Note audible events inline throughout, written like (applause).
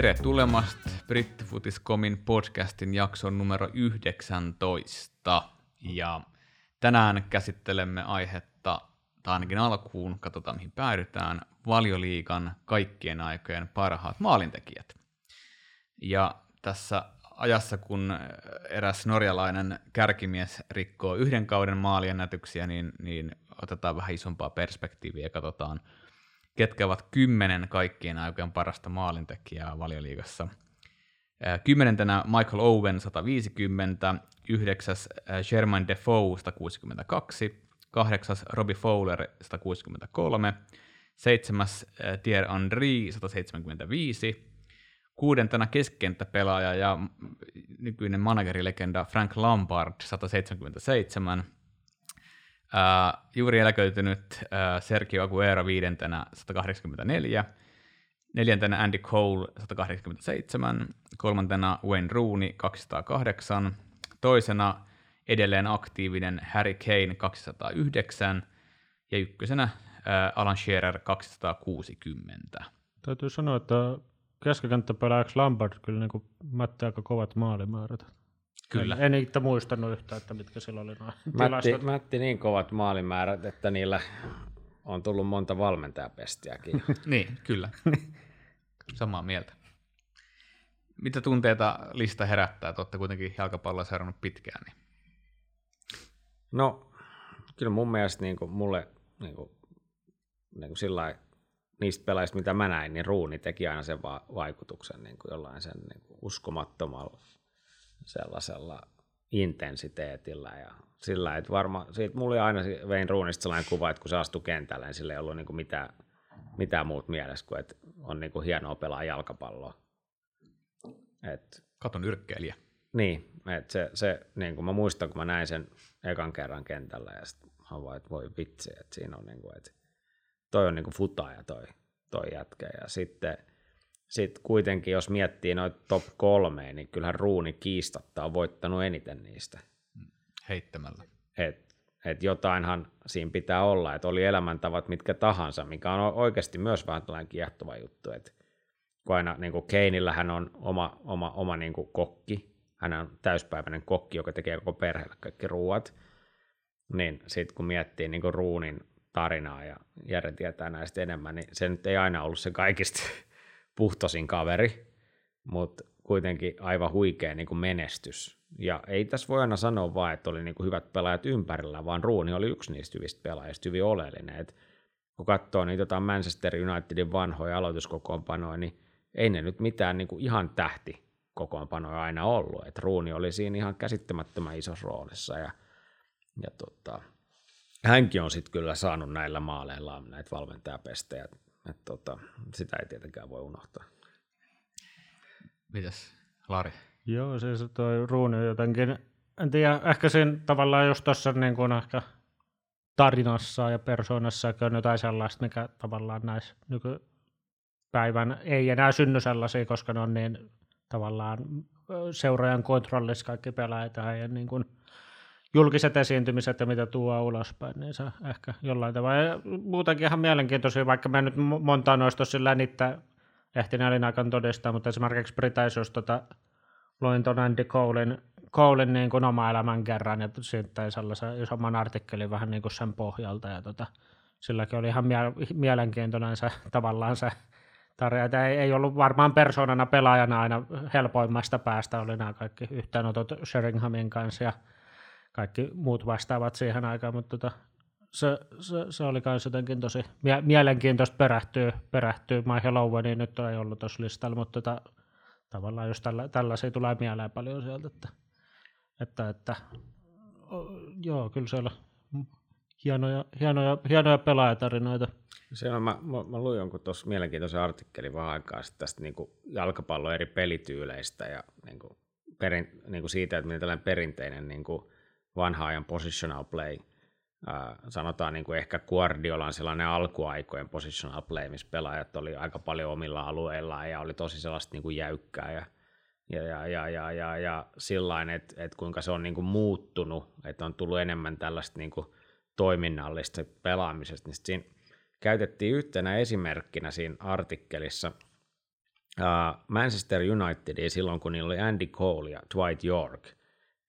tere tulemasta Brittifutiscomin podcastin jakson numero 19. Ja tänään käsittelemme aihetta, tai ainakin alkuun, katsotaan mihin päädytään, valioliikan kaikkien aikojen parhaat maalintekijät. Ja tässä ajassa, kun eräs norjalainen kärkimies rikkoo yhden kauden maaliennätyksiä, niin, niin otetaan vähän isompaa perspektiiviä ja katsotaan, ketkä ovat kymmenen kaikkien aikojen parasta maalintekijää valioliigassa. Kymmenentenä Michael Owen 150, yhdeksäs Sherman Defoe 162, kahdeksas Robbie Fowler 163, seitsemäs Thierry Henry 175, kuudentena keskenttäpelaaja ja nykyinen managerilegenda Frank Lampard 177, Uh, juuri eläköitynyt uh, Sergio Aguero viidentenä 184, neljäntenä Andy Cole 187, kolmantena Wayne Rooney 208, toisena edelleen aktiivinen Harry Kane 209 ja ykkösenä uh, Alan Shearer 260. Täytyy sanoa, että keskikenttäpelaajaksi Lampard kyllä niin mätti aika kovat maalimäärät. Kyllä. En, en itse muistanut yhtään, että mitkä sillä oli noin Matti, Matti niin kovat maalimäärät, että niillä on tullut monta valmentajapestiäkin. (laughs) niin, kyllä. (laughs) Samaa mieltä. Mitä tunteita lista herättää? Olette kuitenkin jalkapalloa seurannut pitkään. Niin. No, kyllä mun mielestä niin kuin mulle niin kuin, niin kuin sillä niistä pelaajista, mitä mä näin, niin Ruuni teki aina sen va- vaikutuksen niin kuin jollain sen niin kuin uskomattomalla sellaisella intensiteetillä ja sillä, että varmaan, siitä mulla oli aina vein ruunista sellainen kuva, että kun se astui kentälle, niin sillä ei ollut niin mitään, mitään muut mielessä kuin, että on niin kuin hienoa pelaa jalkapalloa. Et, Katon yrkkeilijä. Niin, että se, se niin kuin mä muistan, kun mä näin sen ekan kerran kentällä ja sitten mä vaan, että voi vitsi, että siinä on niin kuin, että toi on niin kuin futaaja toi, toi jätkä ja sitten sitten kuitenkin, jos miettii noita top kolme, niin kyllähän Ruuni kiistatta on voittanut eniten niistä. Heittämällä. Et, et jotainhan siinä pitää olla, että oli elämäntavat mitkä tahansa, mikä on oikeasti myös vähän tällainen kiehtova juttu. Et kun aina niin kuin Keinillä hän on oma, oma, oma niin kuin kokki, hän on täyspäiväinen kokki, joka tekee koko perheelle kaikki ruuat, niin sitten kun miettii niin kuin Ruunin tarinaa ja Jere tietää näistä enemmän, niin se nyt ei aina ollut se kaikista puhtosin kaveri, mutta kuitenkin aivan huikea niin kuin menestys. Ja ei tässä voi aina sanoa vaan, että oli niin kuin hyvät pelaajat ympärillä, vaan Ruuni oli yksi niistä hyvistä pelaajista, hyvin oleellinen. Et kun katsoo niitä jotain Manchester Unitedin vanhoja aloituskokoonpanoja, niin ei ne nyt mitään niin kuin ihan tähti kokoonpanoja aina ollut. Et Ruuni oli siinä ihan käsittämättömän isossa roolissa ja, ja tota, hänkin on sitten kyllä saanut näillä maaleilla näitä valmentajapestejä että tota, sitä ei tietenkään voi unohtaa. Mitäs, Lari? Joo, siis toi ruuni jotenkin, en tiedä, ehkä siinä tavallaan just tuossa niin kuin ehkä tarinassa ja persoonassa on jotain sellaista, mikä tavallaan näissä nykypäivän ei enää synny sellaisia, koska ne on niin tavallaan seuraajan kontrollissa kaikki pelaajat ja niin kuin, julkiset esiintymiset ja mitä tuo ulospäin, niin se ehkä jollain tavalla. Ja muutenkin ihan mielenkiintoisia, vaikka mä nyt monta noista sillä niitä ehtin elinaikaan todistaa, mutta esimerkiksi Britaisuus tota, luin tuon Andy Colein, Colein niin kuin oma elämän kerran ja sitten sellaisen isomman artikkelin vähän niin kuin sen pohjalta ja tota, silläkin oli ihan mie- mielenkiintoinen se tavallaan se tarja. Ei, ei ollut varmaan persoonana pelaajana aina helpoimmasta päästä, oli nämä kaikki yhteenotot Sheringhamin kanssa ja kaikki muut vastaavat siihen aikaan, mutta tota, se, se, se, oli myös jotenkin tosi mie- mielenkiintoista perehtyä, perehtyä Michael Oweniin, nyt ei ollut tuossa listalla, mutta tota, tavallaan jos tällä, tällaisia tulee mieleen paljon sieltä, että, että, että joo, kyllä siellä hienoja, hienoja, hienoja pelaajatarinoita. Se on, mä, mä, mä luin jonkun tuossa mielenkiintoisen artikkelin vähän aikaa tästä niin jalkapallon eri pelityyleistä ja niin kuin perin, niin kuin siitä, että miten tällainen perinteinen niin kuin vanha ajan positional play. Äh, sanotaan niin kuin ehkä Guardiolan sellainen alkuaikojen positional play, missä pelaajat oli aika paljon omilla alueillaan ja oli tosi sellaista niin kuin jäykkää ja, ja, ja, ja, ja, ja, ja sillain, että, että kuinka se on niin kuin muuttunut, että on tullut enemmän tällaista niin kuin toiminnallista pelaamisesta, niin siinä käytettiin yhtenä esimerkkinä siinä artikkelissa uh, Manchester Unitedia silloin, kun niillä oli Andy Cole ja Dwight York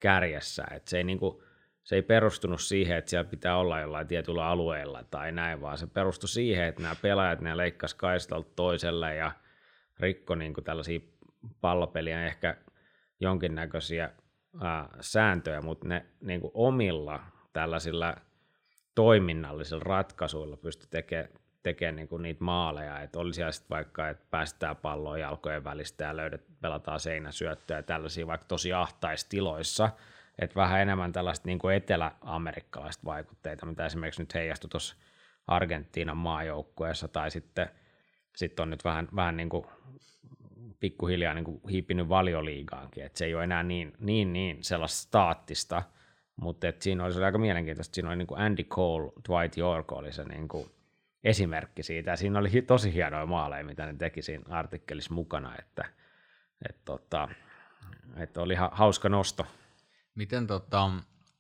kärjessä. Et se, ei niinku, se ei perustunut siihen, että siellä pitää olla jollain tietyllä alueella tai näin, vaan se perustui siihen, että nämä pelaajat ne leikkasi kaistalta toiselle ja rikko niinku tällaisia pallopeliä ehkä jonkinnäköisiä ää, sääntöjä, mutta ne niinku omilla tällaisilla toiminnallisilla ratkaisuilla pystyi tekemään tekemään niinku niitä maaleja, että oli siellä sitten vaikka, että päästään palloa jalkojen välistä ja löydät, pelataan seinäsyöttöä ja tällaisia vaikka tosi ahtaistiloissa, että vähän enemmän tällaista niin kuin etelä-amerikkalaista vaikutteita, mitä esimerkiksi nyt heijastui tuossa Argentiinan maajoukkueessa, tai sitten sit on nyt vähän, vähän niin kuin pikkuhiljaa niin kuin hiipinyt valioliigaankin, että se ei ole enää niin, niin, niin sellaista staattista, mutta siinä oli se aika mielenkiintoista, siinä oli niin kuin Andy Cole, Dwight York oli se niin kuin esimerkki siitä, siinä oli tosi hienoja maaleja, mitä ne teki siinä artikkelissa mukana, että, että, tota, että oli hauska nosto. Miten tota,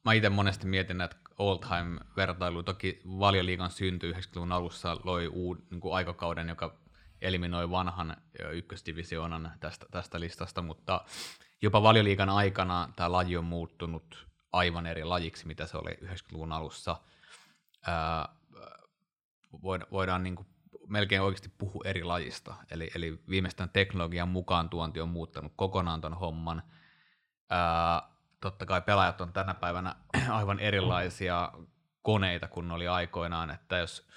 mä itse monesti mietin näitä all time vertailu, toki valioliigan synty 90-luvun alussa loi uuden niin kuin aikakauden, joka eliminoi vanhan ykkösdivisioonan tästä, tästä listasta, mutta jopa valioliigan aikana tämä laji on muuttunut aivan eri lajiksi, mitä se oli 90-luvun alussa. Ää, voidaan niin kuin melkein oikeasti puhua eri lajista. Eli, eli viimeistään teknologian mukaan tuonti on muuttanut kokonaan tuon homman. Ää, totta kai pelaajat on tänä päivänä (clears throat) aivan erilaisia koneita kuin oli aikoinaan, että jos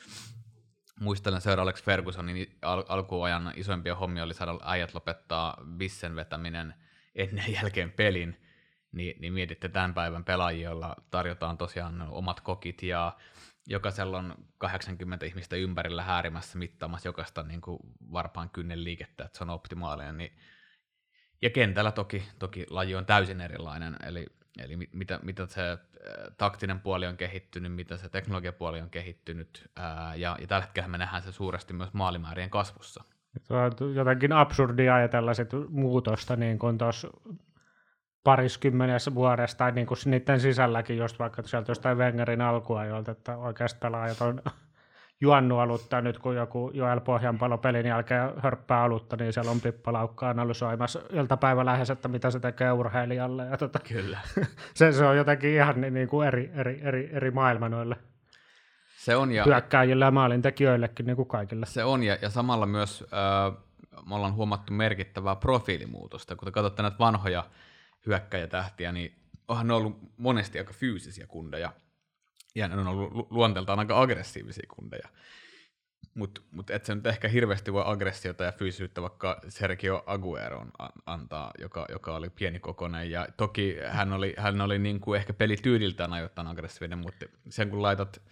muistelen Sir Alex Fergusonin al- alkuajan isoimpia hommia oli saada äijät lopettaa bissen vetäminen ennen (laughs) jälkeen pelin, niin, niin mietitte tämän päivän pelaajia, joilla tarjotaan tosiaan omat kokit ja jokaisella on 80 ihmistä ympärillä häärimässä mittaamassa jokaista niin kuin varpaan kynnen liikettä, että se on optimaalinen. Niin, ja kentällä toki, toki laji on täysin erilainen, eli, eli mitä, mitä se äh, taktinen puoli on kehittynyt, mitä se teknologiapuoli on kehittynyt, ää, ja, ja tällä hetkellä me nähdään se suuresti myös maalimäärien kasvussa. Se on jotenkin absurdia ajatella sit muutosta, niin kuin tuossa pariskymmenessä vuodessa tai niin kuin niiden sisälläkin, just vaikka sieltä jostain Wengerin alkuajoilta, että oikeasti pelaajat on juonnu alutta nyt, kun joku Joel Pohjanpalo pelin jälkeen hörppää alutta, niin siellä on Pippa Laukka analysoimassa iltapäivälähes, että mitä se tekee urheilijalle. Ja tota, Kyllä. (laughs) se, se, on jotenkin ihan niin, niin kuin eri, eri, eri, eri maailma noille se on, ja, hyökkääjille ja maalintekijöillekin niin kuin kaikille. Se on, ja, ja samalla myös äh, me ollaan huomattu merkittävää profiilimuutosta. Kun te katsotte näitä vanhoja hyökkäjätähtiä, niin onhan ne ollut monesti aika fyysisiä kundeja, ja ne on ollut luonteeltaan aika aggressiivisia kundeja. Mutta mut et se nyt ehkä hirveästi voi aggressiota ja fyysisyyttä vaikka Sergio Aguero antaa, joka, joka oli pienikokoinen. Ja toki hän oli, hän oli niin kuin ehkä pelityyliltään ajoittain aggressiivinen, mutta sen kun laitat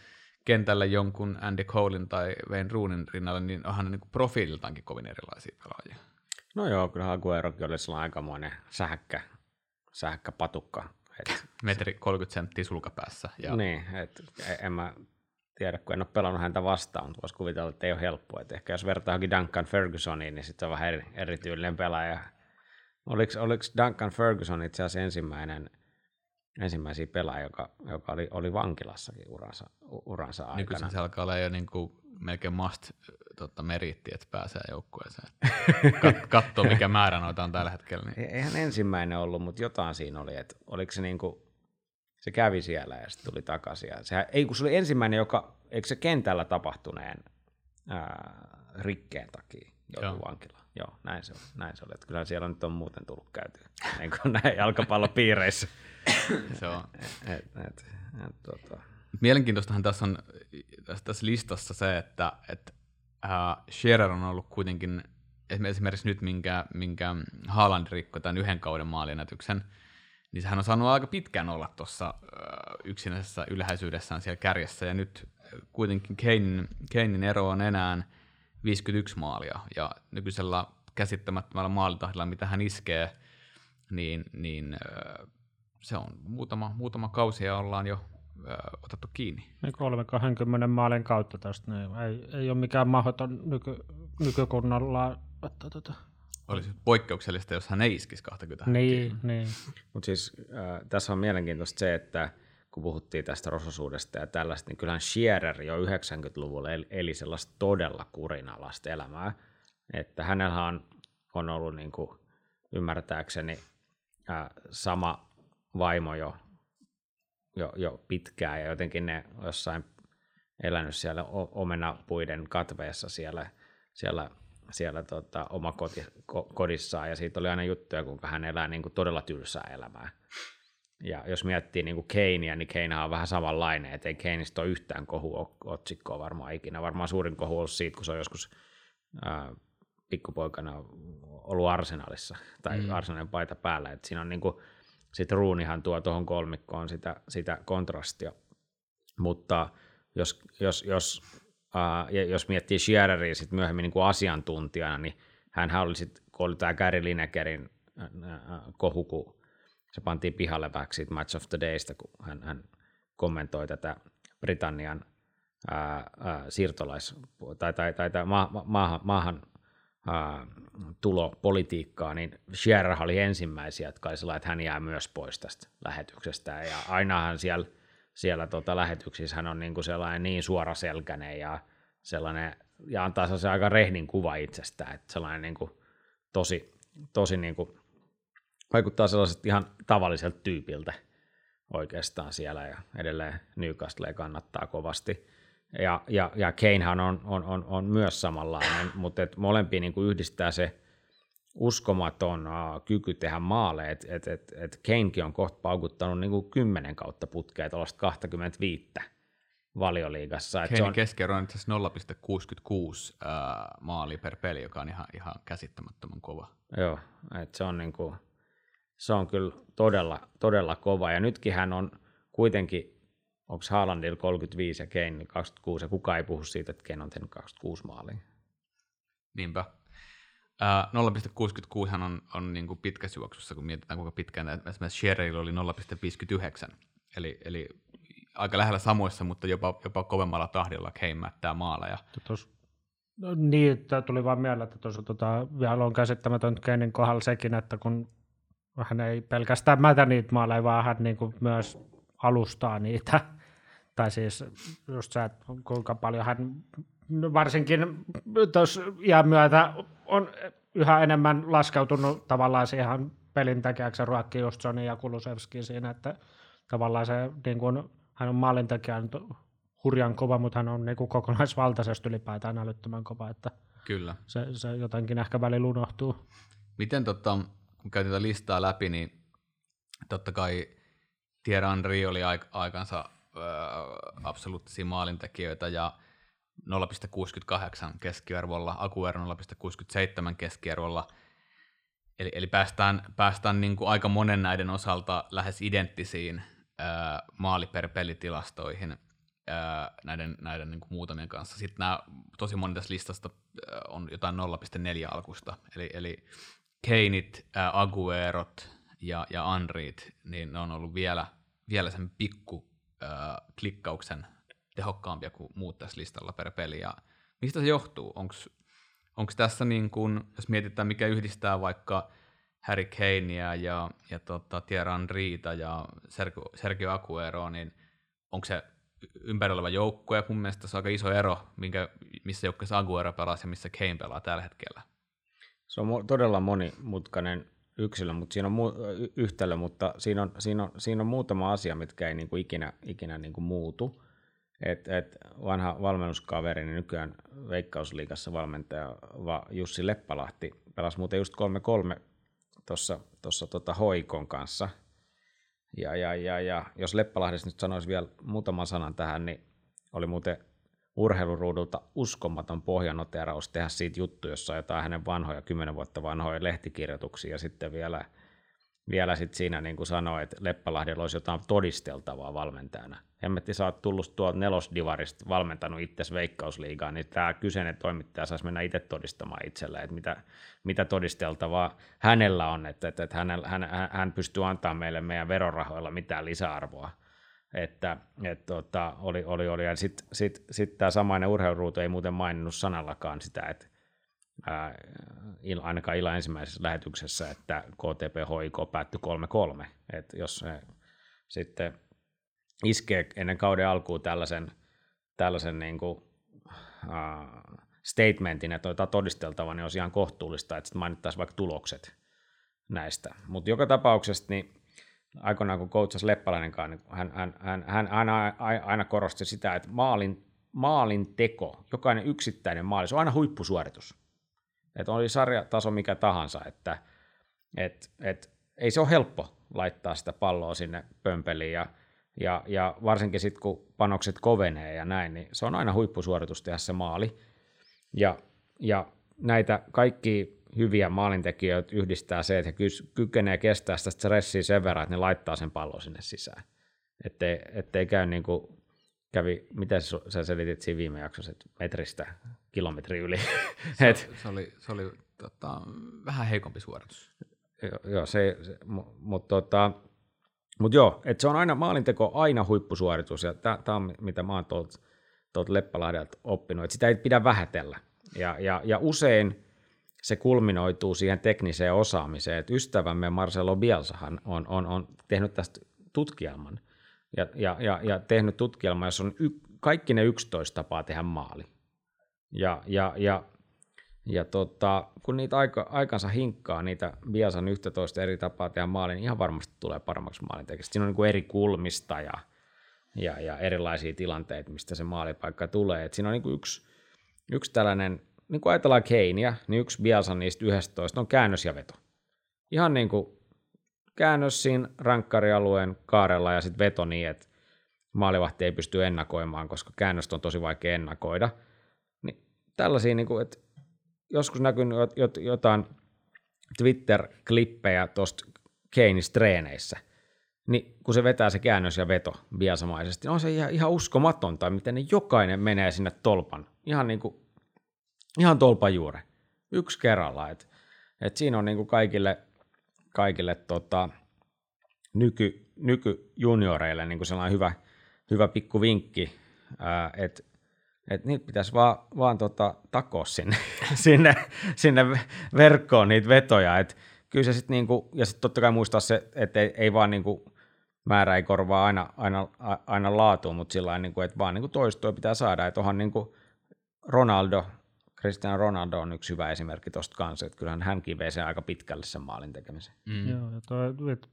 kentälle jonkun Andy Colein tai Wayne Roonin rinnalle, niin onhan ne niin profiililtaankin kovin erilaisia pelaajia. No joo, kyllä Aguerokin oli sellainen aikamoinen sähäkkä sähkkä patukka. Et, (laughs) Metri 30 senttiä sulkapäässä. Ja... Niin, et, en mä tiedä, kun en ole pelannut häntä vastaan, mutta voisi kuvitella, että ei ole helppoa. Et ehkä jos vertaa johonkin Duncan Fergusoniin, niin sitten on vähän eri, erityylinen pelaaja. Oliko, oliko Duncan Ferguson itse asiassa ensimmäinen, ensimmäisiä pelaajia, joka, joka oli, oli vankilassakin uransa, uransa aikana? Nykyisin se alkaa olla jo niin kuin melkein must tota, meritti, että pääsee joukkueeseen. Kat- katsoo, mikä määrä noita on tällä hetkellä. Niin. Eihän ensimmäinen ollut, mutta jotain siinä oli, että oliko se niin kuin, se kävi siellä ja sitten tuli takaisin. Ja sehän, ei kun se oli ensimmäinen, joka, eikö se kentällä tapahtuneen ää, rikkeen takia joutui vankilaan. Joo, näin se, on, näin se oli. Että kyllä siellä nyt on muuten tullut käytyä, niin kuin (laughs) näin jalkapallopiireissä. se on. Et, (laughs) et, et, et, tota. Mielenkiintoistahan tässä on tässä, tässä listassa se, että, että uh, Scherer on ollut kuitenkin esimerkiksi nyt, minkä, minkä Haaland rikkoi tämän yhden kauden maalinätyksen, niin sehän on saanut aika pitkään olla tuossa uh, yksinäisessä ylhäisyydessään siellä kärjessä, ja nyt kuitenkin Keinin, Keinin ero on enää 51 maalia, ja nykyisellä käsittämättömällä maalitahdilla, mitä hän iskee, niin, niin se on muutama, muutama kausi ja ollaan jo äh, otettu kiinni. 320 maalin kautta tästä, niin ei, ei ole mikään mahdoton nyky, nykykunnalla. Että, tota. Olisi poikkeuksellista, jos hän ei iskisi 20 Niin, niin. Mutta siis äh, tässä on mielenkiintoista se, että kun puhuttiin tästä rososuudesta ja tällaista, niin kyllähän Scherer jo 90-luvulla eli sellaista todella kurinalaista elämää, että hänellä on on ollut niin kuin, ymmärtääkseni ää, sama vaimo jo, jo, jo pitkään ja jotenkin ne jossain elänyt siellä omenapuiden katveessa siellä, siellä, siellä tota, oma koti, ko, kodissaan ja siitä oli aina juttuja, kuinka hän elää niin kuin todella tylsää elämää. Ja jos miettii niin Keinia, niin Keina on vähän samanlainen, että ei Keinistä ole yhtään kohuotsikkoa varmaan ikinä. Varmaan suurin kohu on siitä, kun se on joskus ää, pikkupoikana ollut arsenaalissa tai mm. arsenaalin paita päällä. Et siinä on niin kuin, sit ruunihan tuo tuohon kolmikkoon sitä, sitä kontrastia. Mutta jos, jos, jos, äh, jos miettii Schereria sit myöhemmin niin kuin asiantuntijana, niin hän oli sitten, kun oli tämä Gary Linekerin äh, kohu, kun se pantiin pihalle vähän siitä Match of the Daysta, kun hän, hän kommentoi tätä Britannian ää, ää, siirtolais- tai, tai, tai, tai ma, ma, maahan, maahan ää, tulopolitiikkaa, niin Scherer oli ensimmäisiä, jotka oli sellainen, että hän jää myös pois tästä lähetyksestä. Ja ainahan siellä, siellä tota lähetyksissä hän on niin kuin sellainen niin suoraselkäinen ja sellainen, ja antaa sellaisen aika rehdin kuva itsestään, että sellainen niin kuin tosi, tosi niin kuin vaikuttaa sellaiset ihan tavalliselta tyypiltä oikeastaan siellä ja edelleen Newcastle kannattaa kovasti. Ja, ja, ja Kanehan on, on, on, on myös samanlainen, mutta et molempia niin kuin yhdistää se uskomaton uh, kyky tehdä maaleja, että et, et, et Kanekin on kohta paukuttanut niin kuin 10 kautta putkea tuollaista 25 valioliigassa. Kanein on... keskiarvo on 0,66 uh, maali per peli, joka on ihan, ihan käsittämättömän kova. Joo, että se on niin kuin, se on kyllä todella, todella kova. Ja nytkin hän on kuitenkin, onko Haalandilla 35 ja Kane 26, ja kukaan ei puhu siitä, että Kane on tehnyt 26 maalia. Niinpä. Uh, 0,66 hän on, on niin kuin pitkässä juoksussa, kun mietitään kuinka pitkään, esimerkiksi Sherrillä oli 0,59, eli, eli aika lähellä samoissa, mutta jopa, jopa kovemmalla tahdilla Kane mättää maaleja. Tos, no niin, tämä tuli vaan mieleen, että tuossa tota, vielä on käsittämätön Kanein kohdalla sekin, että kun hän ei pelkästään mätä niitä maaleja, vaan hän niin kuin myös alustaa niitä. Tai siis just se, että kuinka paljon hän varsinkin tuossa iän myötä on yhä enemmän laskeutunut tavallaan siihen pelin tekijäksi ruokki just Sony ja Kulusevski siinä, että tavallaan se, niin kuin, hän on maalintekijä hurjan kova, mutta hän on niin kuin kokonaisvaltaisesti ylipäätään älyttömän kova, että Kyllä. Se, se jotenkin ehkä välillä unohtuu. Miten tota, kun käytiin tätä listaa läpi, niin totta kai Thierry Henry oli aikansa absoluuttisia maalintekijöitä ja 0,68 keskiarvolla, Aguero 0,67 keskiarvolla. Eli, eli päästään, päästään niin kuin aika monen näiden osalta lähes identtisiin äh, maali per pelitilastoihin äh, näiden, näiden niin kuin muutamien kanssa. Sitten nämä, tosi moni tästä listasta äh, on jotain 0,4 alkusta, eli, eli Keinit, Aguerot ja, ja Anrit, niin ne on ollut vielä, vielä sen pikku klikkauksen tehokkaampia kuin muut tässä listalla per peli. Ja mistä se johtuu? Onko tässä, niin kun, jos mietitään, mikä yhdistää vaikka Harry Kanea ja, ja tota, Thierry Henryta ja Sergio, Sergio Aguero, niin onko se ympärillä oleva joukkue, mun mielestä se on aika iso ero, minkä, missä joukkueessa Aguero pelaa ja missä Kane pelaa tällä hetkellä. Se on todella monimutkainen yksilö, mutta siinä on mu- yhtälö, mutta siinä on, siinä, on, siinä on muutama asia, mitkä ei niin kuin ikinä, ikinä niin kuin muutu. Et, et vanha valmennuskaveri, niin nykyään Veikkausliigassa valmentaja va Jussi Leppalahti pelasi muuten just 3-3 tuossa tota Hoikon kanssa. Ja, ja, ja, ja jos Leppalahdesta nyt sanoisi vielä muutaman sanan tähän, niin oli muuten urheiluruudulta uskomaton pohjanoteraus tehdä siitä juttu, jossa on jotain hänen vanhoja, kymmenen vuotta vanhoja lehtikirjoituksia ja sitten vielä, vielä sit siinä niin kuin sanoi, että Leppälahdella olisi jotain todisteltavaa valmentajana. Hemmetti, sä oot tullut tuolta nelosdivarista valmentanut itse veikkausliigaan, niin tämä kyseinen toimittaja saisi mennä itse todistamaan itselleen, että mitä, mitä todisteltavaa hänellä on, että, että, että hän, hän, hän pystyy antamaan meille meidän verorahoilla mitään lisäarvoa että et, tota, oli, oli, oli. Ja sitten sit, sit tämä samainen urheiluruutu ei muuten maininnut sanallakaan sitä, että ää, il, ainakaan illan ensimmäisessä lähetyksessä, että KTP hoiko päättyi 3-3. Et jos se sitten iskee ennen kauden alkuun tällaisen, tällaisen niin kuin, ää, statementin, että otetaan todisteltava, niin olisi ihan kohtuullista, että sitten mainittaisiin vaikka tulokset näistä. Mutta joka tapauksessa niin aikoinaan kun coachasi Leppäläinen niin hän, hän, hän, hän aina, aina korosti sitä, että maalin, maalin teko, jokainen yksittäinen maali, se on aina huippusuoritus. Että oli sarjataso mikä tahansa, että et, et, ei se ole helppo laittaa sitä palloa sinne pömpeliin ja, ja, ja varsinkin sitten kun panokset kovenee ja näin, niin se on aina huippusuoritus tehdä se maali. Ja, ja näitä kaikki hyviä maalintekijöitä yhdistää se, että he kykenee kestää sitä stressiä sen verran, että ne laittaa sen pallon sinne sisään. Ettei, ettei käy niin kuin kävi, miten sä selitit siinä viime jaksossa, että metristä kilometri yli? Se, (laughs) Et, se oli, se oli tota, vähän heikompi suoritus. Joo, jo, se, se mutta tota, mut joo, että se on aina, maalinteko aina huippusuoritus, ja tämä on mitä mä oon tuolta, tuolta Leppälahdelta oppinut, että sitä ei pidä vähätellä. Ja, ja, ja usein se kulminoituu siihen tekniseen osaamiseen, että ystävämme Marcelo Bielsahan on, on, on tehnyt tästä tutkielman, ja, ja, ja, ja tehnyt tutkielman, jossa on y, kaikki ne 11 tapaa tehdä maali. Ja, ja, ja, ja tota, kun niitä aika, aikansa hinkkaa, niitä Bielsan 11 eri tapaa tehdä maali, niin ihan varmasti tulee paremmaksi maalintekijästä. Siinä on niin kuin eri kulmista ja, ja, ja erilaisia tilanteita, mistä se maalipaikka tulee. Et siinä on niin kuin yksi, yksi tällainen niin kuin ajatellaan Keinia, niin yksi Bielsan niistä 11 on käännös ja veto. Ihan niin kuin käännös siinä rankkarialueen kaarella ja sitten veto niin, että maalivahti ei pysty ennakoimaan, koska käännöstä on tosi vaikea ennakoida. Niin tällaisia, niin kuin, että joskus näkynyt jotain Twitter-klippejä tuosta Keinis treeneissä, niin kun se vetää se käännös ja veto biasamaisesti, niin on se ihan uskomatonta, miten ne jokainen menee sinne tolpan. Ihan niin kuin ihan tolpan juure. Yksi kerralla. Et, et siinä on niinku kaikille, kaikille tota, nyky, nykyjunioreille niinku sellainen hyvä, hyvä pikku vinkki, että et niitä pitäisi vaan, vaan tota, takoa sinne, (laughs) sinne, sinne verkkoon niitä vetoja. Et kyllä se sitten niinku, ja sitten totta kai muistaa se, että ei, ei vaan niinku, määrä ei korvaa aina, aina, aina laatuun, mutta sillä niinku, että vaan niinku toistoa pitää saada. Että onhan niinku Ronaldo Cristiano Ronaldo on yksi hyvä esimerkki tuosta kanssa, että kyllähän hänkin vei sen aika pitkälle sen maalin tekemisen. Mm. Joo, ja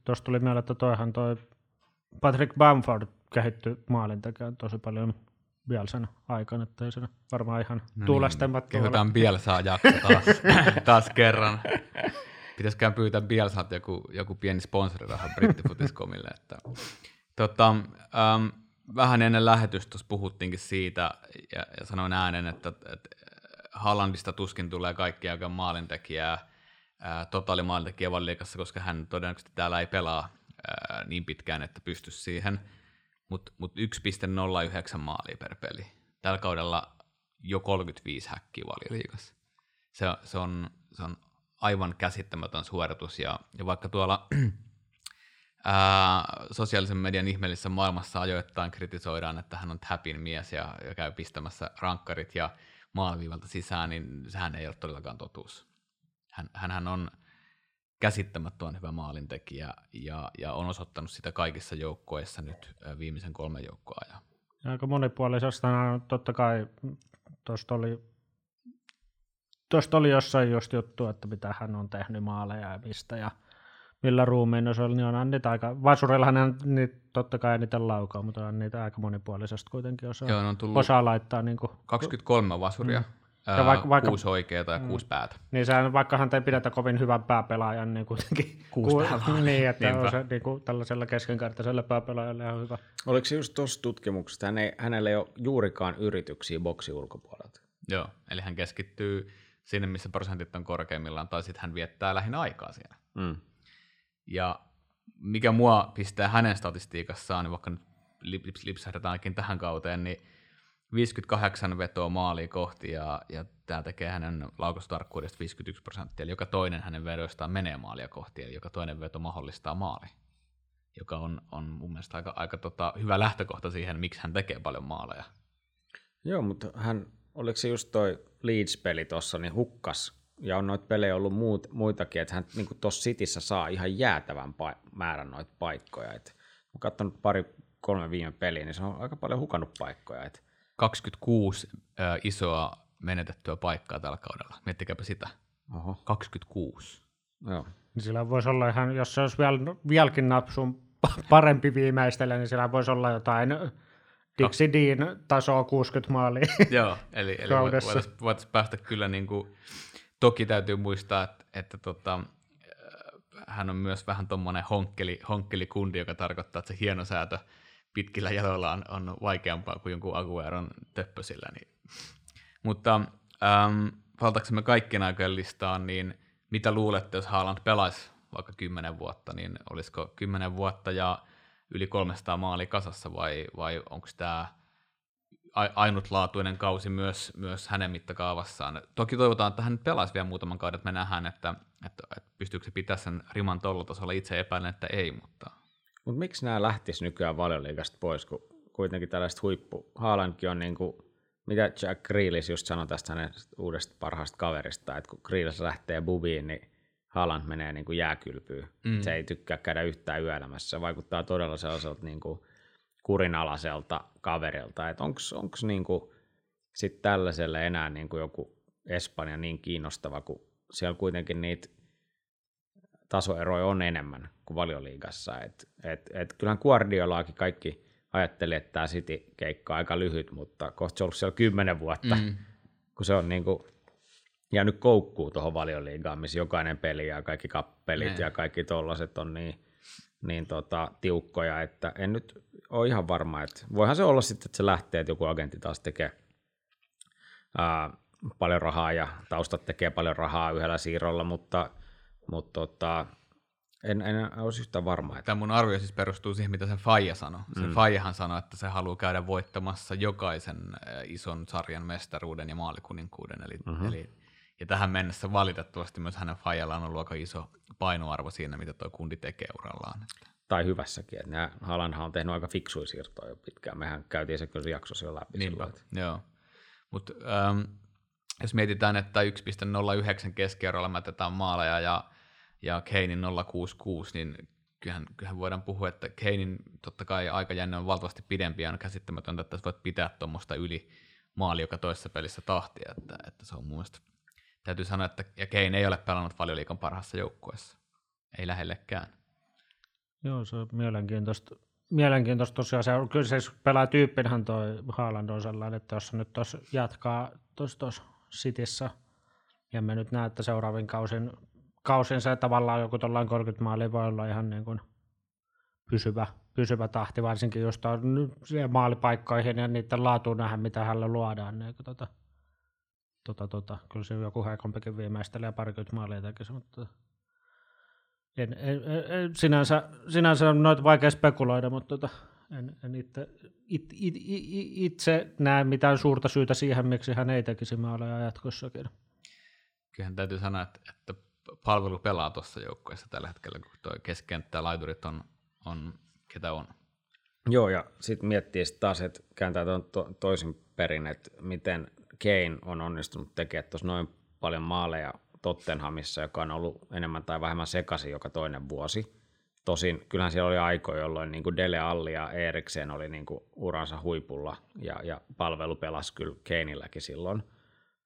tuosta tuli mieleen, että toihan toi Patrick Bamford kehittyi maalintekijän tosi paljon Bielsan aikana, että ei se varmaan ihan no tuulestemmat niin, Kehutaan Bielsaa jakso taas, (laughs) taas kerran. Pitäisikään pyytää Bielsalta joku, joku pieni sponsoriraha brittifutiskomille. Että, tota, um, vähän ennen lähetystä puhuttiinkin siitä, ja, ja sanoin äänen, että, että Hallandista tuskin tulee kaikki aika maalintekijää, totaalimaalintekijä valiikassa, koska hän todennäköisesti täällä ei pelaa niin pitkään, että pystyisi siihen. Mutta mut 1,09 maalia per peli. Tällä kaudella jo 35 häkkiä valioliikassa. Se, se, on, se on aivan käsittämätön suoritus, ja, ja vaikka tuolla (clears throat) ää, sosiaalisen median ihmeellisessä maailmassa ajoittain kritisoidaan, että hän on täpin mies ja, ja käy pistämässä rankkarit ja maaliviivalta sisään, niin sehän ei ole todellakaan totuus. Hän, hänhän on käsittämättömän hyvä maalintekijä ja, ja on osoittanut sitä kaikissa joukkoissa nyt viimeisen kolmen joukkoa ajan. Aika monipuolisesta, totta kai tuosta oli, tuosta oli jossain just juttu, että mitä hän on tehnyt maaleja ja mistä ja millä ruumiinosoilla, niin onhan niitä aika, vasurillahan ne niitä, totta kai niitä laukaa, mutta on niitä aika monipuolisesti kuitenkin osaa, Joo, on tullut osaa laittaa. Niin kuin, 23 vasuria, mm. ja vaikka, vaikka, kuusi oikeaa ja mm. kuusi päätä. Niin sehän, vaikkahan te pidetä kovin hyvän pääpelaajan, niin kuitenkin kuusi ku, (laughs) niin, että Niinpä. on se niin kuin, tällaisella keskenkartaisella pääpelaajalle ihan hyvä. Oliko se just tuossa tutkimuksessa, hän ei, hänellä ei ole juurikaan yrityksiä boksi ulkopuolelta? Joo, eli hän keskittyy sinne, missä prosentit on korkeimmillaan, tai sitten hän viettää lähinnä aikaa siellä. Mm. Ja mikä mua pistää hänen statistiikassaan, niin vaikka nyt lipsahdetaankin tähän kauteen, niin 58 vetoa maaliin kohti ja, ja tämä tekee hänen laukostarkkuudesta 51 prosenttia, eli joka toinen hänen vedoistaan menee maalia kohti, eli joka toinen veto mahdollistaa maali, joka on, on mun mielestä aika, aika tota, hyvä lähtökohta siihen, miksi hän tekee paljon maaleja. Joo, mutta hän, oliko se just toi Leeds-peli tuossa, niin hukkas ja on noita pelejä ollut muut, muitakin, että hän niin tuossa Cityssä saa ihan jäätävän pa- määrän noita paikkoja. Et, olen katsonut pari, kolme viime peliä, niin se on aika paljon hukannut paikkoja. Et. 26 äh, isoa menetettyä paikkaa tällä kaudella. Miettikääpä sitä. Oho. 26. Joo. Niin sillä voisi olla ihan, jos se olisi vielä, vieläkin napsun parempi viimeistellä, niin sillä voisi olla jotain Dixie Dean tasoa 60 maalia. Joo, eli, eli voitaisiin voitais päästä kyllä niin kuin, toki täytyy muistaa, että, että tota, äh, hän on myös vähän tuommoinen honkkeli, honkkeli-kundi, joka tarkoittaa, että se hienosäätö pitkillä jaloilla on, on vaikeampaa kuin jonkun Agueron töppösillä. Niin. Mutta ähm, valtaksemme kaikkien aikojen listaan, niin mitä luulette, jos Haaland pelaisi vaikka 10 vuotta, niin olisiko 10 vuotta ja yli 300 maali kasassa vai, vai onko tämä ainutlaatuinen kausi myös, myös hänen mittakaavassaan. Toki toivotaan, että hän pelaisi vielä muutaman kauden, että me nähdään, että, että, että pystyykö se pitää sen riman tuolla tasolla. Itse epäilen, että ei, mutta Mutta miksi nämä lähtis nykyään valioliigasta pois, kun kuitenkin tällaiset huippu... Haalandkin on niin kuin, mitä Jack Grealish just sanoi tästä hänen uudesta parhaasta kaverista, että kun Grealish lähtee bubiin, niin Haaland menee niin kuin jääkylpyyn. Mm. Se ei tykkää käydä yhtään yöelämässä. Se vaikuttaa todella sellaiselta niin kuin kurinalaiselta kaverilta. Että onko niin kuin sit tällaiselle enää niin kuin joku Espanja niin kiinnostava, kun siellä kuitenkin niitä tasoeroja on enemmän kuin valioliigassa. Et, et, et kyllähän Guardiolaakin kaikki ajatteli, että tämä City-keikka on aika lyhyt, mutta kohta se on ollut siellä kymmenen vuotta, mm. kun se on niin kuin jäänyt koukkuu tuohon valioliigaan, missä jokainen peli ja kaikki kappelit Ne. ja kaikki tollaset on niin, niin tota, tiukkoja, että en nyt ole ihan varma, että voihan se olla sitten, että se lähtee, että joku agentti taas tekee ää, paljon rahaa ja taustat tekee paljon rahaa yhdellä siirrolla, mutta, mutta tota, en, en olisi yhtään varma. Että, tämä mun arvio siis perustuu siihen, mitä se Faija sanoi. Se mm. Faijahan sanoi, että se haluaa käydä voittamassa jokaisen ison sarjan mestaruuden ja maalikuninkuuden. Eli, mm-hmm. eli, ja tähän mennessä valitettavasti myös hänen Faijallaan on ollut aika iso painoarvo siinä, mitä tuo kundi tekee urallaan. tai hyvässäkin. Että nämä Haalandhan on tehnyt aika fiksuja siirtoja jo pitkään. Mehän käytiin se kyllä jaksossa jo läpi. Niinpä, silloin, että- joo. Mutta ähm, jos mietitään, että 1.09 keskiarvolla mätetään maaleja ja, ja Keinin 0.66, niin kyllähän, kyllähän voidaan puhua, että Keinin totta kai aikajänne on valtavasti pidempi ja on käsittämätöntä, että sä voit pitää tuommoista yli maali joka toisessa pelissä tahtia, että, että se on mun mielestä, täytyy sanoa, että ja Kein ei ole pelannut valioliikan parhaassa joukkueessa, ei lähellekään. Joo, se on mielenkiintoista. Mielenkiintoista tosiaan. Se on, kyllä se pelaa tyyppinhän toi Haaland on sellainen, että jos nyt tos jatkaa tuossa tos Cityssä, ja me nyt näe, että seuraavin kausin, kausin se tavallaan joku tuollainen 30 maalia voi olla ihan niin kuin pysyvä, pysyvä tahti, varsinkin just on maalipaikkoihin ja niiden laatuun nähdä, mitä hänelle luodaan. Niin, tota, tota, tota, kyllä se joku heikompikin viimeistelee parikymmentä maalia tekisi, mutta en, en, en, en, sinänsä, sinänsä on noita vaikea spekuloida, mutta tota, en, en itse, it, it, it, itse näe mitään suurta syytä siihen, miksi hän ei tekisi maaleja jatkossakin. Kyllähän täytyy sanoa, että, että palvelu pelaa tuossa joukkueessa tällä hetkellä, kun tuo keskenttä ja laiturit on, on ketä on. Joo, ja sitten miettii sit taas, että kääntää tuon to, toisin perin, että miten Kane on onnistunut tekemään tuossa noin paljon maaleja Tottenhamissa, joka on ollut enemmän tai vähemmän sekaisin joka toinen vuosi. Tosin kyllähän siellä oli aikoja, jolloin niin kuin Dele Alli ja Eriksen oli niin kuin uransa huipulla, ja, ja palvelu pelasi kyllä Keinilläkin silloin.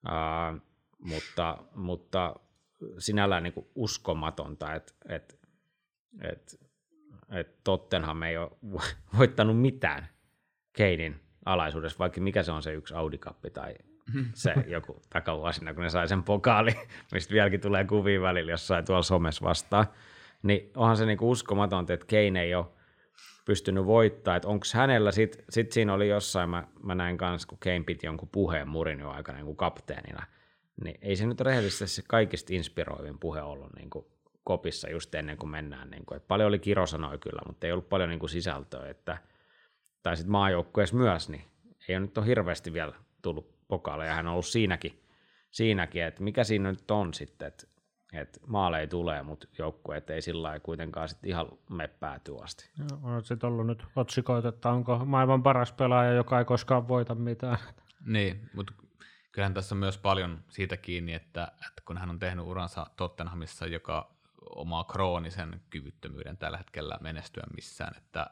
Uh, mutta, mutta sinällään niin kuin uskomatonta, että, että, että, että Tottenham ei ole (laughs) voittanut mitään Keinin alaisuudessa, vaikka mikä se on se yksi Audi Cup tai se joku takavuosina, kun ne sai sen pokaali, (laughs) mistä vieläkin tulee kuvia välillä jossain tuolla somessa vastaan, niin onhan se niinku uskomatonta, että Kane ei ole pystynyt voittaa, että onko hänellä, sit, sit siinä oli jossain, mä, mä näin kanssa, kun Kane piti jonkun puheen Murinio aikana niin kapteenina, niin ei se nyt rehellisesti se kaikista inspiroivin puhe ollut niin kuin kopissa just ennen kuin mennään. Niin kuin, että paljon oli kirosanoja kyllä, mutta ei ollut paljon niin kuin sisältöä. Että, tai sitten maajoukkueessa myös, niin ei ole nyt ole hirveästi vielä tullut pokaaleja. Hän on ollut siinäkin, siinäkin että mikä siinä nyt on sitten, että, että maaleja tulee, mutta joukkueet ei sillä lailla kuitenkaan sitten ihan mene päätyä asti. Joo, On sitten ollut nyt otsikoita, että onko maailman paras pelaaja, joka ei koskaan voita mitään. Niin, mutta kyllähän tässä on myös paljon siitä kiinni, että, että kun hän on tehnyt uransa Tottenhamissa, joka omaa kroonisen kyvyttömyyden tällä hetkellä menestyä missään, että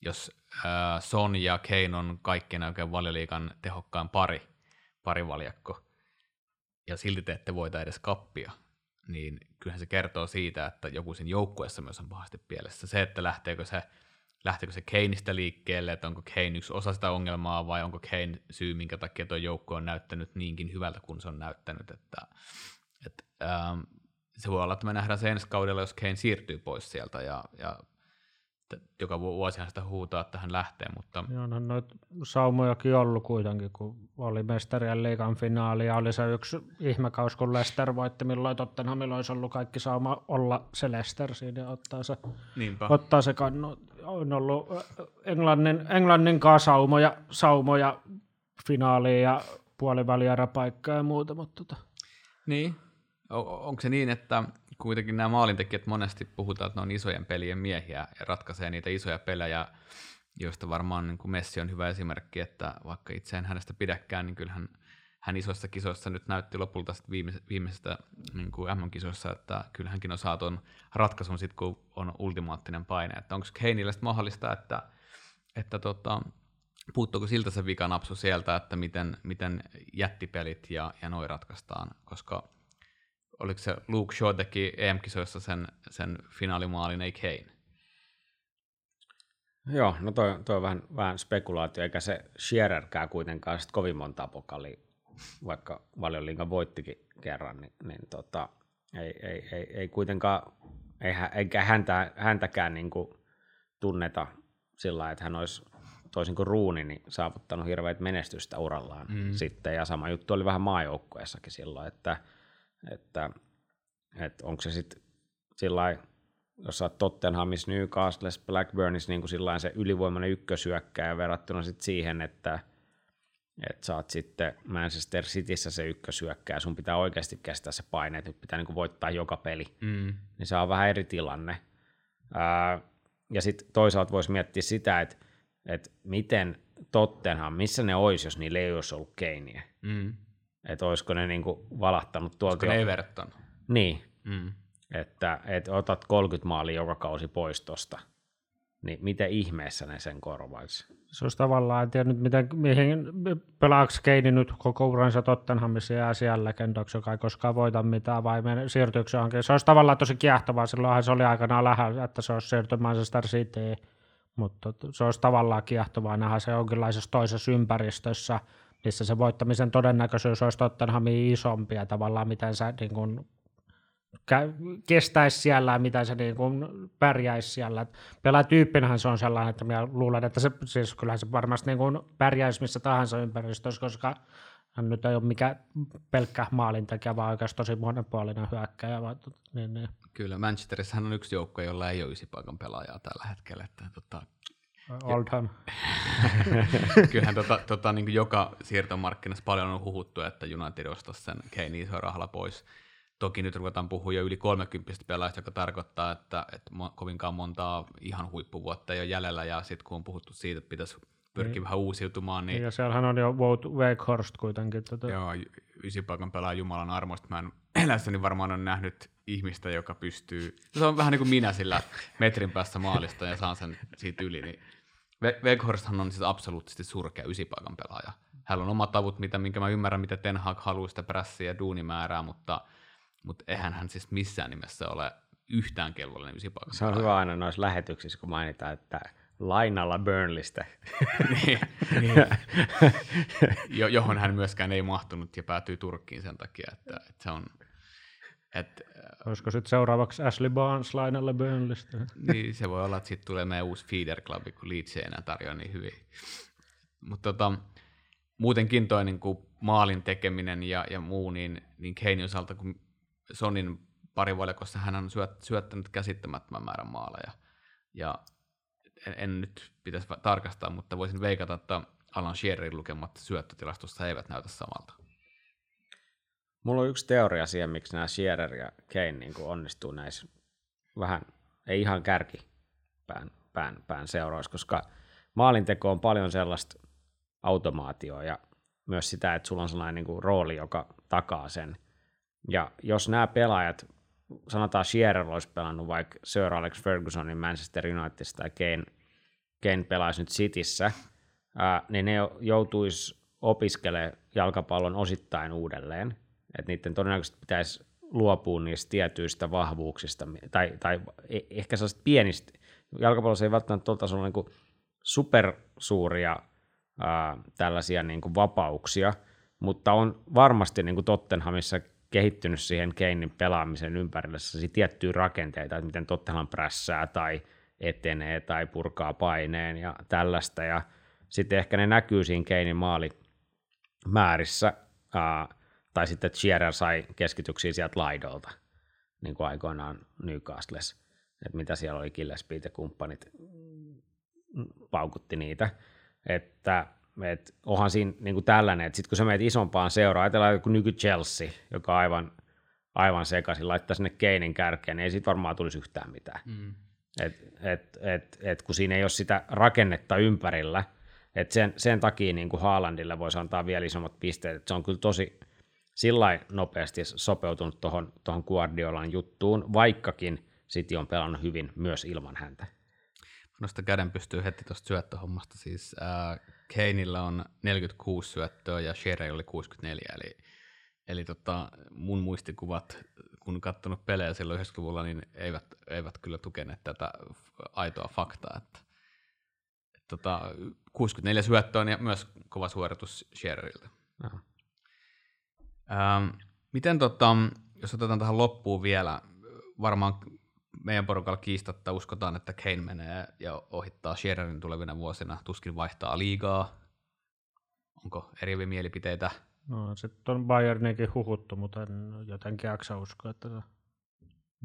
jos äh, Son ja Kane on kaikkien oikein valioliikan tehokkaan pari, parivaljakko, ja silti te ette voita edes kappia, niin kyllähän se kertoo siitä, että joku siinä joukkueessa myös on pahasti pielessä. Se, että lähteekö se, lähteekö se Kaneista liikkeelle, että onko Kane yksi osa sitä ongelmaa vai onko Kane syy, minkä takia tuo joukkue on näyttänyt niinkin hyvältä kuin se on näyttänyt. Että, että, ähm, se voi olla, että me nähdään se ensi kaudella, jos Kane siirtyy pois sieltä ja, ja joka vuosihan sitä huutaa, että hän lähtee, mutta... Joo, no noita saumojakin ollut kuitenkin, kun oli mestarien liigan finaali ja oli se yksi ihmekaus, kun Leicester voitti, milloin Tottenhamilla olisi ollut kaikki sauma olla se Leicester siinä ja ottaa se, Niinpä. ottaa se kannu. On ollut Englannin, Englannin kanssa saumoja, saumoja finaaliin ja puolivälieräpaikkaa ja muuta, mutta tota. Niin, o- onko se niin, että kuitenkin nämä maalintekijät monesti puhutaan, että ne on isojen pelien miehiä ja ratkaisee niitä isoja pelejä, joista varmaan niin kuin Messi on hyvä esimerkki, että vaikka itse en hänestä pidäkään, niin kyllähän hän isoissa kisoissa nyt näytti lopulta viimeisestä niin kuin MM-kisoissa, että kyllähänkin on saatu ratkaisun sitten, kun on ultimaattinen paine. Että onko Keinille mahdollista, että, että tota, puuttuuko siltä se vikanapsu sieltä, että miten, miten jättipelit ja, ja noi ratkaistaan, koska oliko se Luke Shaw teki EM-kisoissa sen, sen finaalimaalin, ei Kane? Joo, no toi, toi on vähän, vähän spekulaatio, eikä se Shearerkään kuitenkaan sit kovin monta pokali, vaikka valioliiga voittikin kerran, niin, niin tota, ei, ei, ei, ei kuitenkaan, ei, eikä häntä, häntäkään niin kuin tunneta sillä että hän olisi toisin kuin Ruuni, niin saavuttanut hirveät menestystä urallaan mm. sitten, ja sama juttu oli vähän maajoukkueessakin silloin, että että, että onko se sitten sillä jos sä oot Tottenhamissa, Newcastles, Blackburnissa niin kuin se ylivoimainen ykkösyökkäjä verrattuna sit siihen, että, että sä oot sitten Manchester Cityssä se ykkösyökkäjä, sun pitää oikeasti kestää se paine, että nyt pitää niin voittaa joka peli, mm. niin se on vähän eri tilanne. Ää, ja sitten toisaalta voisi miettiä sitä, että, että miten Tottenham, missä ne olisi, jos niillä ei olisi ollut Keinia. Mm. Että olisiko ne niinku valahtanut tuolta. Olisiko jo... Everton? Niin, mm. että et otat 30 maalia joka kausi pois tosta. Niin miten ihmeessä ne sen korvaisi? Se olisi tavallaan, en tiedä nyt miten, mihin pelaako Keini nyt koko uransa Tottenhamissa ja siellä legendoksi, joka ei koskaan voita mitään, vai siirtyykö johonkin. Se olisi tavallaan tosi kiehtovaa, silloinhan se oli aikanaan lähellä, että se olisi siirtymään Star City, mutta se olisi tavallaan kiehtovaa nähdä se jonkinlaisessa toisessa ympäristössä, missä se voittamisen todennäköisyys olisi Tottenhamin isompi ja tavallaan miten se niin kuin, kestäisi siellä ja miten se niin kuin, pärjäisi siellä. Pelaatyyppinähän se on sellainen, että minä luulen, että se, siis kyllähän se varmasti niin kuin, pärjäisi missä tahansa ympäristössä, koska hän nyt ei ole mikään pelkkä maalintekijä, vaan oikeastaan tosi monipuolinen hyökkäjä. Vaan, niin, niin. Kyllä, Manchesterissa on yksi joukko, jolla ei ole ysipaikan pelaajaa tällä hetkellä. Että, tota, Oldham. (laughs) Kyllähän tota, tota, niin joka siirtomarkkinassa paljon on huhuttu, että United ostaisi sen Kane iso rahalla pois. Toki nyt ruvetaan puhua jo yli 30 pelaajista, joka tarkoittaa, että, että kovinkaan montaa ihan huippuvuotta ei ole jäljellä, ja sitten kun on puhuttu siitä, että pitäisi pyrkiä niin. vähän uusiutumaan. Niin... Ja siellähän on jo Wout Weghorst kuitenkin. Tota. Joo, ysipaikan pelaa Jumalan armoista. Mä en (clears throat) elässäni varmaan on nähnyt ihmistä, joka pystyy, se on vähän niin kuin minä sillä metrin päässä maalista ja saan sen siitä yli, niin Weghorsthan on siis absoluuttisesti surkea ysipaikan pelaaja. Hänellä on omat tavut, mitä, minkä mä ymmärrän, mitä Ten Hag haluaa sitä prässiä ja duunimäärää, mutta, mutta eihän hän siis missään nimessä ole yhtään kelvollinen ysipaikan Se on pelaaja. hyvä aina noissa lähetyksissä, kun mainitaan, että lainalla Burnleystä. niin, (laughs) niin. Jo, johon hän myöskään ei mahtunut ja päätyi Turkkiin sen takia, että, että se on et, Olisiko sitten seuraavaksi Ashley Barnes lainalle Burnleystä? niin, se voi olla, että sitten tulee meidän uusi feeder club, kun Leeds ei enää tarjoa niin hyvin. Mutta tota, muutenkin toi niin kuin maalin tekeminen ja, ja muu, niin, niin Kane osalta, kun Sonin parivalikossa hän on syöt, syöttänyt käsittämättömän määrän maaleja. Ja en, en nyt pitäisi tarkastaa, mutta voisin veikata, että Alan Shearerin lukemat syöttötilastossa eivät näytä samalta. Mulla on yksi teoria siihen, miksi nämä Shearer ja Kane niin onnistuu näissä vähän, ei ihan kärki pään, pään, pään seuraus, koska maalinteko on paljon sellaista automaatioa ja myös sitä, että sulla on sellainen niin kuin rooli, joka takaa sen. Ja jos nämä pelaajat, sanotaan Shearer olisi pelannut vaikka Sir Alex Fergusonin Manchester Unitedista tai Kane, Kane pelaisi nyt Cityssä, ää, niin ne joutuisi opiskelemaan jalkapallon osittain uudelleen – että niiden todennäköisesti pitäisi luopua niistä tietyistä vahvuuksista, tai, tai e- ehkä sellaisista pienistä, jalkapallossa ei välttämättä tuolla tasolla niin supersuuria ää, tällaisia niin kuin vapauksia, mutta on varmasti niin kuin Tottenhamissa kehittynyt siihen Keinin pelaamisen ympärille tiettyjä rakenteita, että miten Tottenham prässää tai etenee tai purkaa paineen ja tällaista, ja sitten ehkä ne näkyy siinä Keinin maalimäärissä, ää, tai sitten Shearer sai keskityksiä sieltä laidolta, niin kuin aikoinaan Newcastles, että mitä siellä oli Gillespie ja kumppanit paukutti niitä, että et onhan siinä niin kuin tällainen, että sitten kun sä menet isompaan seuraan, ajatellaan joku nyky Chelsea, joka on aivan, aivan sekaisin, laittaa sinne Keinin kärkeen, niin ei siitä varmaan tulisi yhtään mitään. Mm. Et, et, et, et, kun siinä ei ole sitä rakennetta ympärillä, että sen, sen takia niin kuin Haalandille voisi antaa vielä isommat pisteet, että se on kyllä tosi sillä nopeasti sopeutunut tuohon Guardiolan juttuun, vaikkakin City on pelannut hyvin myös ilman häntä. Nosta käden pystyy heti tuosta syöttöhommasta. Siis äh, Keinillä on 46 syöttöä ja Shere oli 64, eli, eli tota, mun muistikuvat, kun katsonut pelejä silloin 90-luvulla, niin eivät, eivät kyllä tukeneet tätä aitoa faktaa. Että, et, tota, 64 syöttöä on ja myös kova suoritus Shereriltä. Ähm, miten tota, jos otetaan tähän loppuun vielä, varmaan meidän porukalla kiistatta uskotaan, että Kane menee ja ohittaa Shearerin tulevina vuosina, tuskin vaihtaa liigaa. Onko eriäviä mielipiteitä? No sitten on Bayernikin huhuttu, mutta en jotenkin jaksa uskoa, että se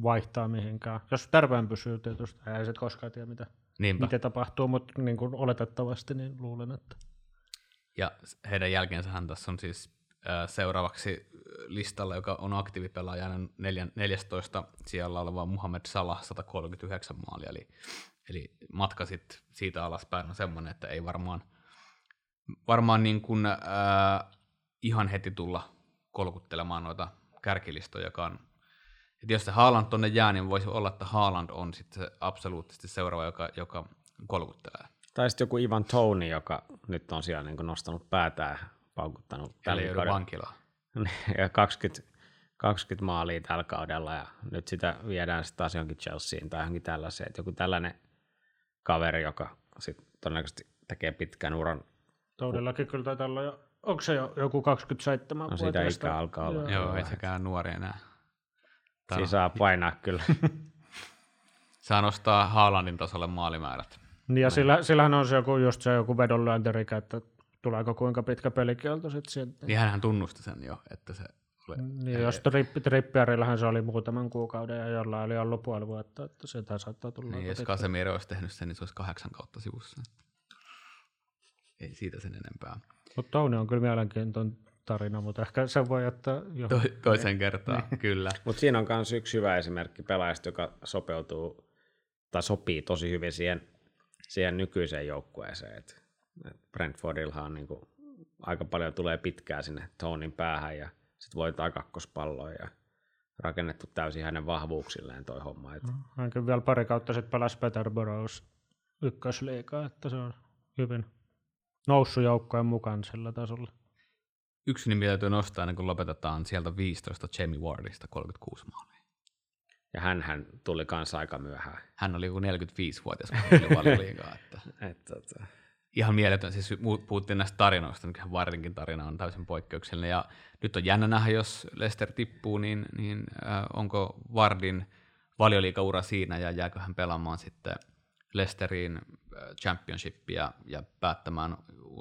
vaihtaa mihinkään. Jos tärpään pysyy tietysti, ei se koskaan tiedä mitä, mitä tapahtuu, mutta niin kuin oletettavasti niin luulen, että... Ja heidän jälkeensähän tässä on siis seuraavaksi listalla, joka on aktiivipelaaja, 14 siellä oleva Muhammed Salah 139 maalia, eli, eli matka sit siitä alaspäin on semmoinen, että ei varmaan, varmaan niin kuin, äh, ihan heti tulla kolkuttelemaan noita kärkilistoja, joka on että jos se Haaland tonne jää, niin voisi olla, että Haaland on sitten se absoluuttisesti seuraava, joka, joka kolkuttelee. Tai sitten joku Ivan Tony, joka nyt on siellä niin nostanut päätään paukuttanut tällä kaudella. (laughs) ja 20, 20 maalia tällä kaudella ja nyt sitä viedään sitten taas johonkin Chelseain tai johonkin tällaiseen. Että joku tällainen kaveri, joka sitten todennäköisesti tekee pitkän uran. Todellakin kyllä taitaa olla jo, onko se jo joku 27 No siitä ikä alkaa olla. Joo, joo ei sekään nuori enää. Tämä Siinä saa painaa kyllä. (laughs) saa nostaa Haalandin tasolle maalimäärät. Niin ja sillä, sillähän on se joku, just se joku vedonlyönterikä, että tuleeko kuinka pitkä pelikielto sitten sieltä. Niin hänhän tunnusti sen jo, että se oli... Niin, jos trippi, trippiärillähän se oli muutaman kuukauden ja jollain oli ollut puoli vuotta, että sitä saattaa tulla. Niin, jos Casemiro olisi tehnyt sen, niin se olisi kahdeksan kautta sivussa. Ei siitä sen enempää. Mutta Touni on kyllä mielenkiintoinen tarina, mutta ehkä se voi jättää To, toisen kertaan, niin. kyllä. (laughs) Mutta siinä on myös yksi hyvä esimerkki pelaajasta, joka sopeutuu tai sopii tosi hyvin siihen, siihen nykyiseen joukkueeseen. Et Brentfordillahan on niin kuin, aika paljon tulee pitkää sinne Tonin päähän ja sitten voittaa kakkospalloa ja rakennettu täysin hänen vahvuuksilleen toi homma. Et... Hän kyllä vielä pari kautta sitten pelasi Peterboroughs ykkösliikaa, että se on hyvin noussut joukkojen mukaan sillä tasolla. Yksi nimi täytyy nostaa ennen kuin lopetetaan sieltä 15 Jamie Wardista 36 maalia. Ja hän, hän tuli kanssa aika myöhään. Hän oli joku 45-vuotias, kun tuli (laughs) valioliigaa. Että... Et, tota ihan mieletön, siis puhuttiin näistä tarinoista, mikä Vardinkin tarina on täysin poikkeuksellinen, ja nyt on jännä nähdä, jos Lester tippuu, niin, niin äh, onko Vardin valioliikaura siinä, ja jääkö hän pelaamaan sitten Lesteriin äh, championshipia ja päättämään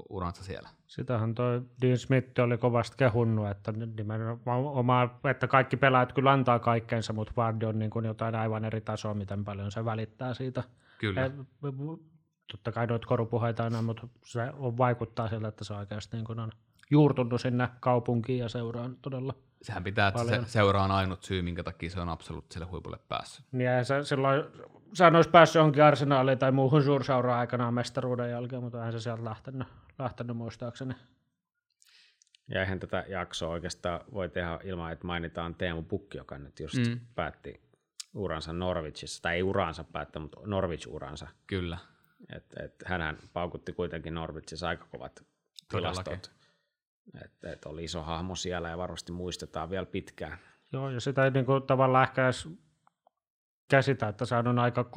uransa siellä. Sitähän toi Dean Smith oli kovasti kehunnut, että, nimenomaan, että kaikki pelaajat kyllä antaa kaikkeensa, mutta Vardy on niin kuin jotain aivan eri tasoa, miten paljon se välittää siitä. Kyllä totta kai noita korupuheita aina, mutta se vaikuttaa siltä, että se oikeasti niin on juurtunut sinne kaupunkiin ja seuraan todella Sehän pitää, että paljon. se seura on ainut syy, minkä takia se on absoluuttiselle huipulle päässyt. Niin ja se, silloin, sehän olisi päässyt johonkin arsenaaliin tai muuhun suurseuraan aikanaan mestaruuden jälkeen, mutta eihän se sieltä lähtenyt, lähtenyt muistaakseni. Ja eihän tätä jaksoa oikeastaan voi tehdä ilman, että mainitaan Teemu Pukki, joka nyt just mm. päätti uransa Norwichissa, tai ei uransa päättä, mutta Norwich-uransa. Kyllä. Et, et hänhän paukutti kuitenkin Norwichissa aika kovat tilastot. että et oli iso hahmo siellä ja varmasti muistetaan vielä pitkään. Joo, ja sitä ei niin kuin, tavallaan ehkä edes käsitä, että se on aika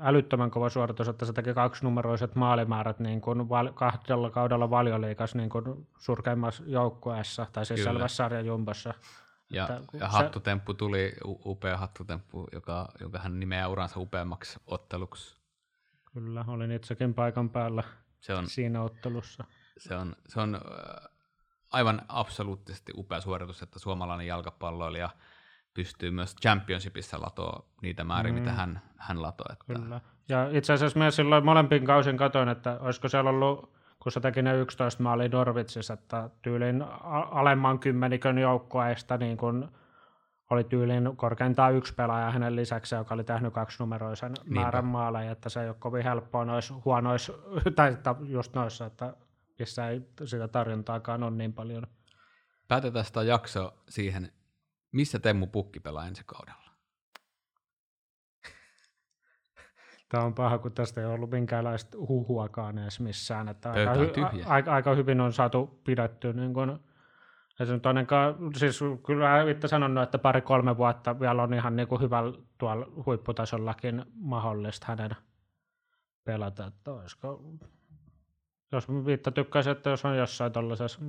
älyttömän kova suoritus, että se teki kaksi numeroiset maalimäärät niin kuin val- kahdella kaudella valioliikas niin kuin surkeimmassa joukkueessa, tai siis Kyllä. selvässä sarjan jumbossa. Ja, Että ja se- hattutemppu tuli, upea hattutemppu, joka, joka hän nimeää uransa upeammaksi otteluksi. Kyllä, olin itsekin paikan päällä Se on, siinä ottelussa. se on, se on aivan absoluuttisesti upea suoritus, että suomalainen jalkapalloilija pystyy myös championshipissa latoa niitä määriä, mm. mitä hän, hän latoi. Että Kyllä. Ja itse asiassa myös silloin molempin kausin katoin, että olisiko siellä ollut, kun se teki ne 11 maalia Norvitsissa, että tyylin alemman kymmenikön joukkueesta niin kun oli tyylin korkeintaan yksi pelaaja hänen lisäksi, joka oli tehnyt kaksinumeroisen määrän maaleja, että se ei ole kovin helppoa noissa huonoissa, (laughs) tai just noissa, että missä ei sitä tarjontaakaan ole niin paljon. Päätetään sitä jaksoa siihen, missä Temmu Pukki pelaa ensi kaudella. (laughs) Tämä on paha, kun tästä ei ollut minkäänlaista huhuakaan edes missään. Että Pöytä aika, hy- a, aika, aika, hyvin on saatu pidetty. Niin kun, ei se nyt ainakaan, siis kyllä itse sanonut, että pari-kolme vuotta vielä on ihan niin kuin hyvällä tuolla huipputasollakin mahdollista hänen pelata. Että olisiko, jos viitta tykkäisi, että jos on jossain tuollaisessa,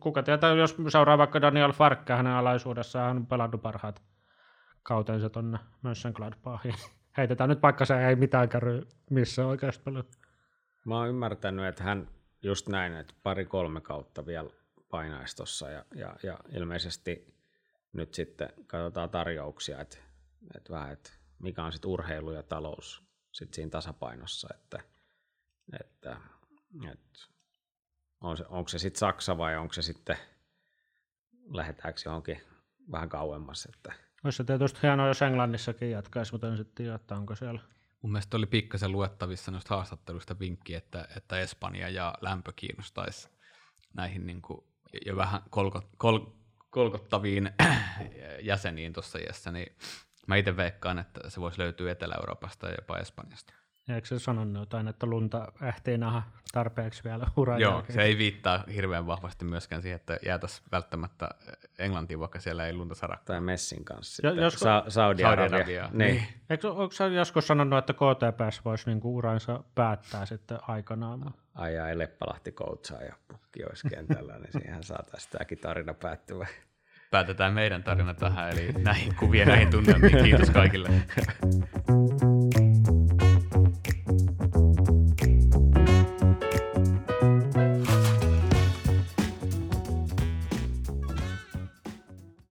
kuka tietää, jos seuraa vaikka Daniel Farkka hänen alaisuudessaan, hän on pelannut parhaat kautensa tuonne Mönchengladbachiin. (laughs) Heitetään nyt vaikka se ei mitään käy missä oikeasti. Mä oon ymmärtänyt, että hän just näin, että pari-kolme kautta vielä painaisi tossa ja, ja, ja, ilmeisesti nyt sitten katsotaan tarjouksia, että, että vähän, että mikä on sitten urheilu ja talous sit siinä tasapainossa, että, että, että on se, onko se sitten Saksa vai onko se sitten, lähdetäänkö johonkin vähän kauemmas, että Olisi se tietysti hienoa, jos Englannissakin jatkaisi, mutta en sitten tiedä, että onko siellä. Mun mielestä oli pikkasen luettavissa noista haastatteluista vinkki, että, että Espanja ja lämpö kiinnostaisi näihin niin kuin, jo vähän kolko, kol, kolkottaviin (clears throat) jäseniin tuossa iässä, niin mä itse veikkaan, että se voisi löytyä Etelä-Euroopasta ja jopa Espanjasta. Eikö se sanonut jotain, että lunta ehtii nähdä tarpeeksi vielä uran Joo, jälkeen? se ei viittaa hirveän vahvasti myöskään siihen, että jäätäisiin välttämättä Englantiin, vaikka siellä ei lunta sada. tai Messin kanssa Jo- josko- Sa- Saudi-Arabia. Saudi-Arabia. Niin. Eikö, onko sä joskus sanonut, että KTPS voisi niinku uransa päättää sitten aikanaan? ajaa Leppälahti coachaa ja pukki olisi kentällä, niin siihen saataisiin tämäkin tarina päättyvä. Päätetään meidän tarina tähän, eli näihin kuvien näihin tunnelmiin. Kiitos kaikille. (laughs)